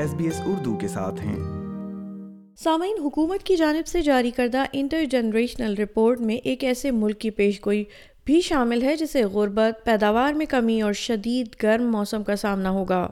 S S B Urdu کے ساتھ ہیں سامعین حکومت کی جانب سے جاری کردہ انٹر جنریشنل رپورٹ میں ایک ایسے ملک کی پیش گوئی بھی شامل ہے جسے غربت پیداوار میں کمی اور شدید گرم موسم کا سامنا ہوگا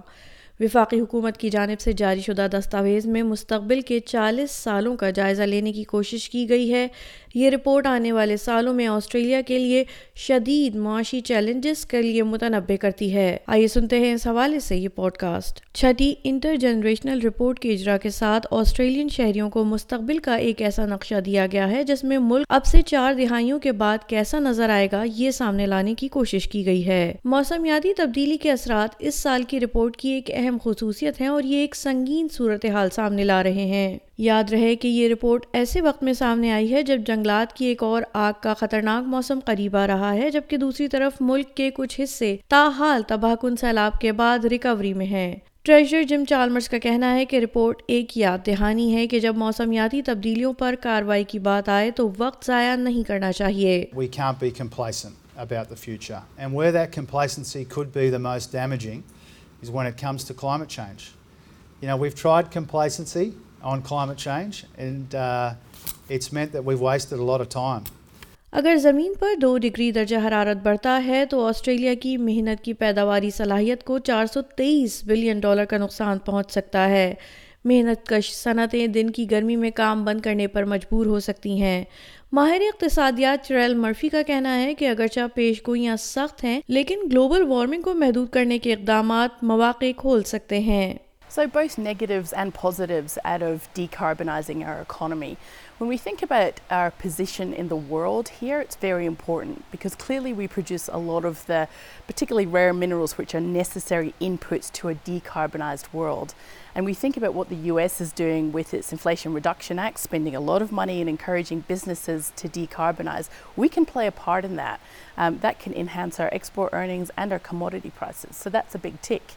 وفاقی حکومت کی جانب سے جاری شدہ دستاویز میں مستقبل کے چالیس سالوں کا جائزہ لینے کی کوشش کی گئی ہے یہ رپورٹ آنے والے سالوں میں آسٹریلیا کے لیے شدید معاشی چیلنجز کے لیے متنوع کرتی ہے آئیے سنتے ہیں اس حوالے سے یہ پوڈ کاسٹ چھٹی انٹر جنریشنل رپورٹ کے اجرا کے ساتھ آسٹریلین شہریوں کو مستقبل کا ایک ایسا نقشہ دیا گیا ہے جس میں ملک اب سے چار دہائیوں کے بعد کیسا نظر آئے گا یہ سامنے لانے کی کوشش کی گئی ہے موسمیاتی تبدیلی کے اثرات اس سال کی رپورٹ کی ایک اہم اہم خصوصیت ہیں اور یہ ایک سنگین صورتحال سامنے لا رہے ہیں یاد رہے کہ یہ رپورٹ ایسے وقت میں سامنے آئی ہے جب جنگلات کی ایک اور آگ کا خطرناک موسم قریب آ رہا ہے جبکہ دوسری طرف ملک کے کچھ حصے تاحال تباہ کن سیلاب کے بعد ریکوری میں ہیں ٹریجر جم چالمرز کا کہنا ہے کہ رپورٹ ایک یاد دہانی ہے کہ جب موسمیاتی تبدیلیوں پر کاروائی کی بات آئے تو وقت ضائع نہیں کرنا چاہیے is when it comes to climate change. You know, we've tried complacency on climate change and uh, it's meant that we've wasted a lot of time. اگر زمین پر دو ڈگری درجہ حرارت بڑھتا ہے تو آسٹریلیا کی محنت کی پیداواری صلاحیت کو چار سو تیئیس بلین ڈالر کا نقصان پہنچ سکتا ہے محنت کش صنعتیں دن کی گرمی میں کام بند کرنے پر مجبور ہو سکتی ہیں ماہر اقتصادیات چریل مرفی کا کہنا ہے کہ اگرچہ پیش گوئیاں سخت ہیں لیکن گلوبل وارمنگ کو محدود کرنے کے اقدامات مواقع کھول سکتے ہیں So both negatives and positives out of decarbonising our economy. When we think about our position in the world here, it's very important because clearly we produce a lot of the particularly rare minerals which are necessary inputs to a decarbonised world. And we think about what the US is doing with its Inflation Reduction Act, spending a lot of money and encouraging businesses to decarbonise. We can play a part in that. Um, that can enhance our export earnings and our commodity prices. So that's a big tick.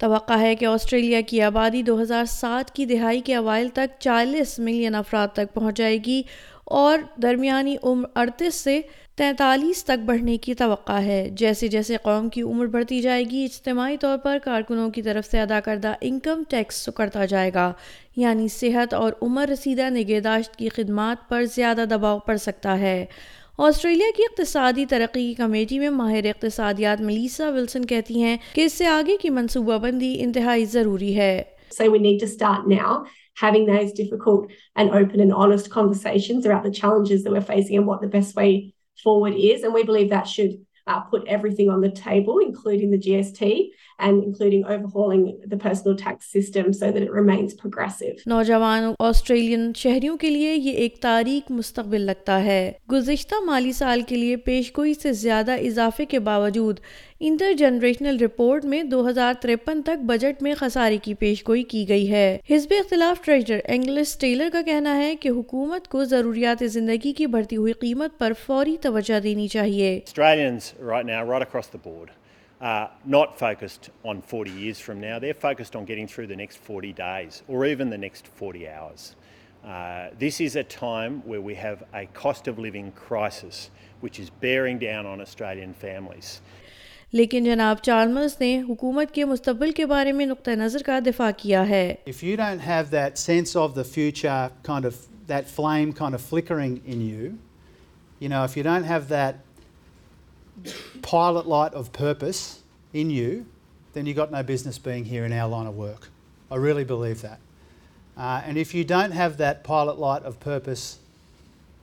توقع ہے کہ Australia کی آبادی دو ہزار سات کی دہائی کے اوائل تک چالیس ملین افراد تک پہنچ جائے گی اور درمیانی عمر اڑتیس سے تینتالیس تک بڑھنے کی توقع ہے جیسے جیسے قوم کی عمر بڑھتی جائے گی اجتماعی طور پر کارکنوں کی طرف سے ادا کردہ انکم ٹیکس کرتا جائے گا یعنی صحت اور عمر رسیدہ نگہداشت کی خدمات پر زیادہ دباؤ پڑ سکتا ہے آسٹریلیا کی اقتصادی ترقی کی کمیٹی میں ماہر اقتصادیات ملیسا ولسن کہتی ہیں کہ اس سے آگے کی منصوبہ بندی انتہائی ضروری ہے So we need to start now uh, put everything on the the the table, including including GST and overhauling personal tax system so that it remains progressive. نوجوان آسٹریلین شہریوں کے لیے یہ ایک تاریخ مستقبل لگتا ہے گزشتہ مالی سال کے لیے پیش گوئی سے زیادہ اضافے کے باوجود انٹر جنریشنل رپورٹ میں دو ہزار تریپن تک بجٹ میں کی پیش گوئی کی گئی ہے حزب اختلاف ٹریجر ٹیلر کا کہنا ہے کہ حکومت کو ضروریات زندگی کی بڑھتی ہوئی قیمت پر فوری توجہ دینی چاہیے لیکن جناب چارمز نے حکومت کے مستقبل کے بارے میں نقطہ نظر کا دفاع کیا ہے If if if you you, you you you, you you don't don't don't have have have that that that that. that sense of of of of of of the future kind kind flame flickering in in in know, pilot pilot light light purpose purpose then got no business being here our line work. I really believe Uh, and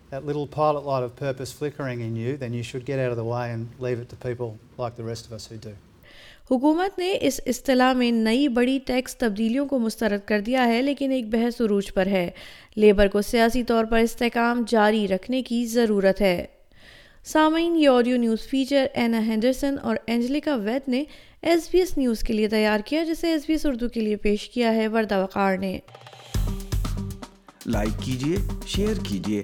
that little pilot light of of of purpose flickering in you, you then should get out the the way and leave it to people like rest us who do. حکومت نے اس اصطلاح میں نئی بڑی tax تبدیلیوں کو مسترد کر دیا ہے لیکن ایک بحث عروج پر ہے لیبر کو سیاسی طور پر استحکام جاری رکھنے کی ضرورت ہے سامعین یہ audio news feature Anna Henderson اور اینجلیکا وید نے ایس بی ایس نیوز کے لیے تیار کیا جسے ایس بی ایس اردو کے لیے پیش کیا ہے وردہ وقار نے لائک کیجیے شیئر کیجیے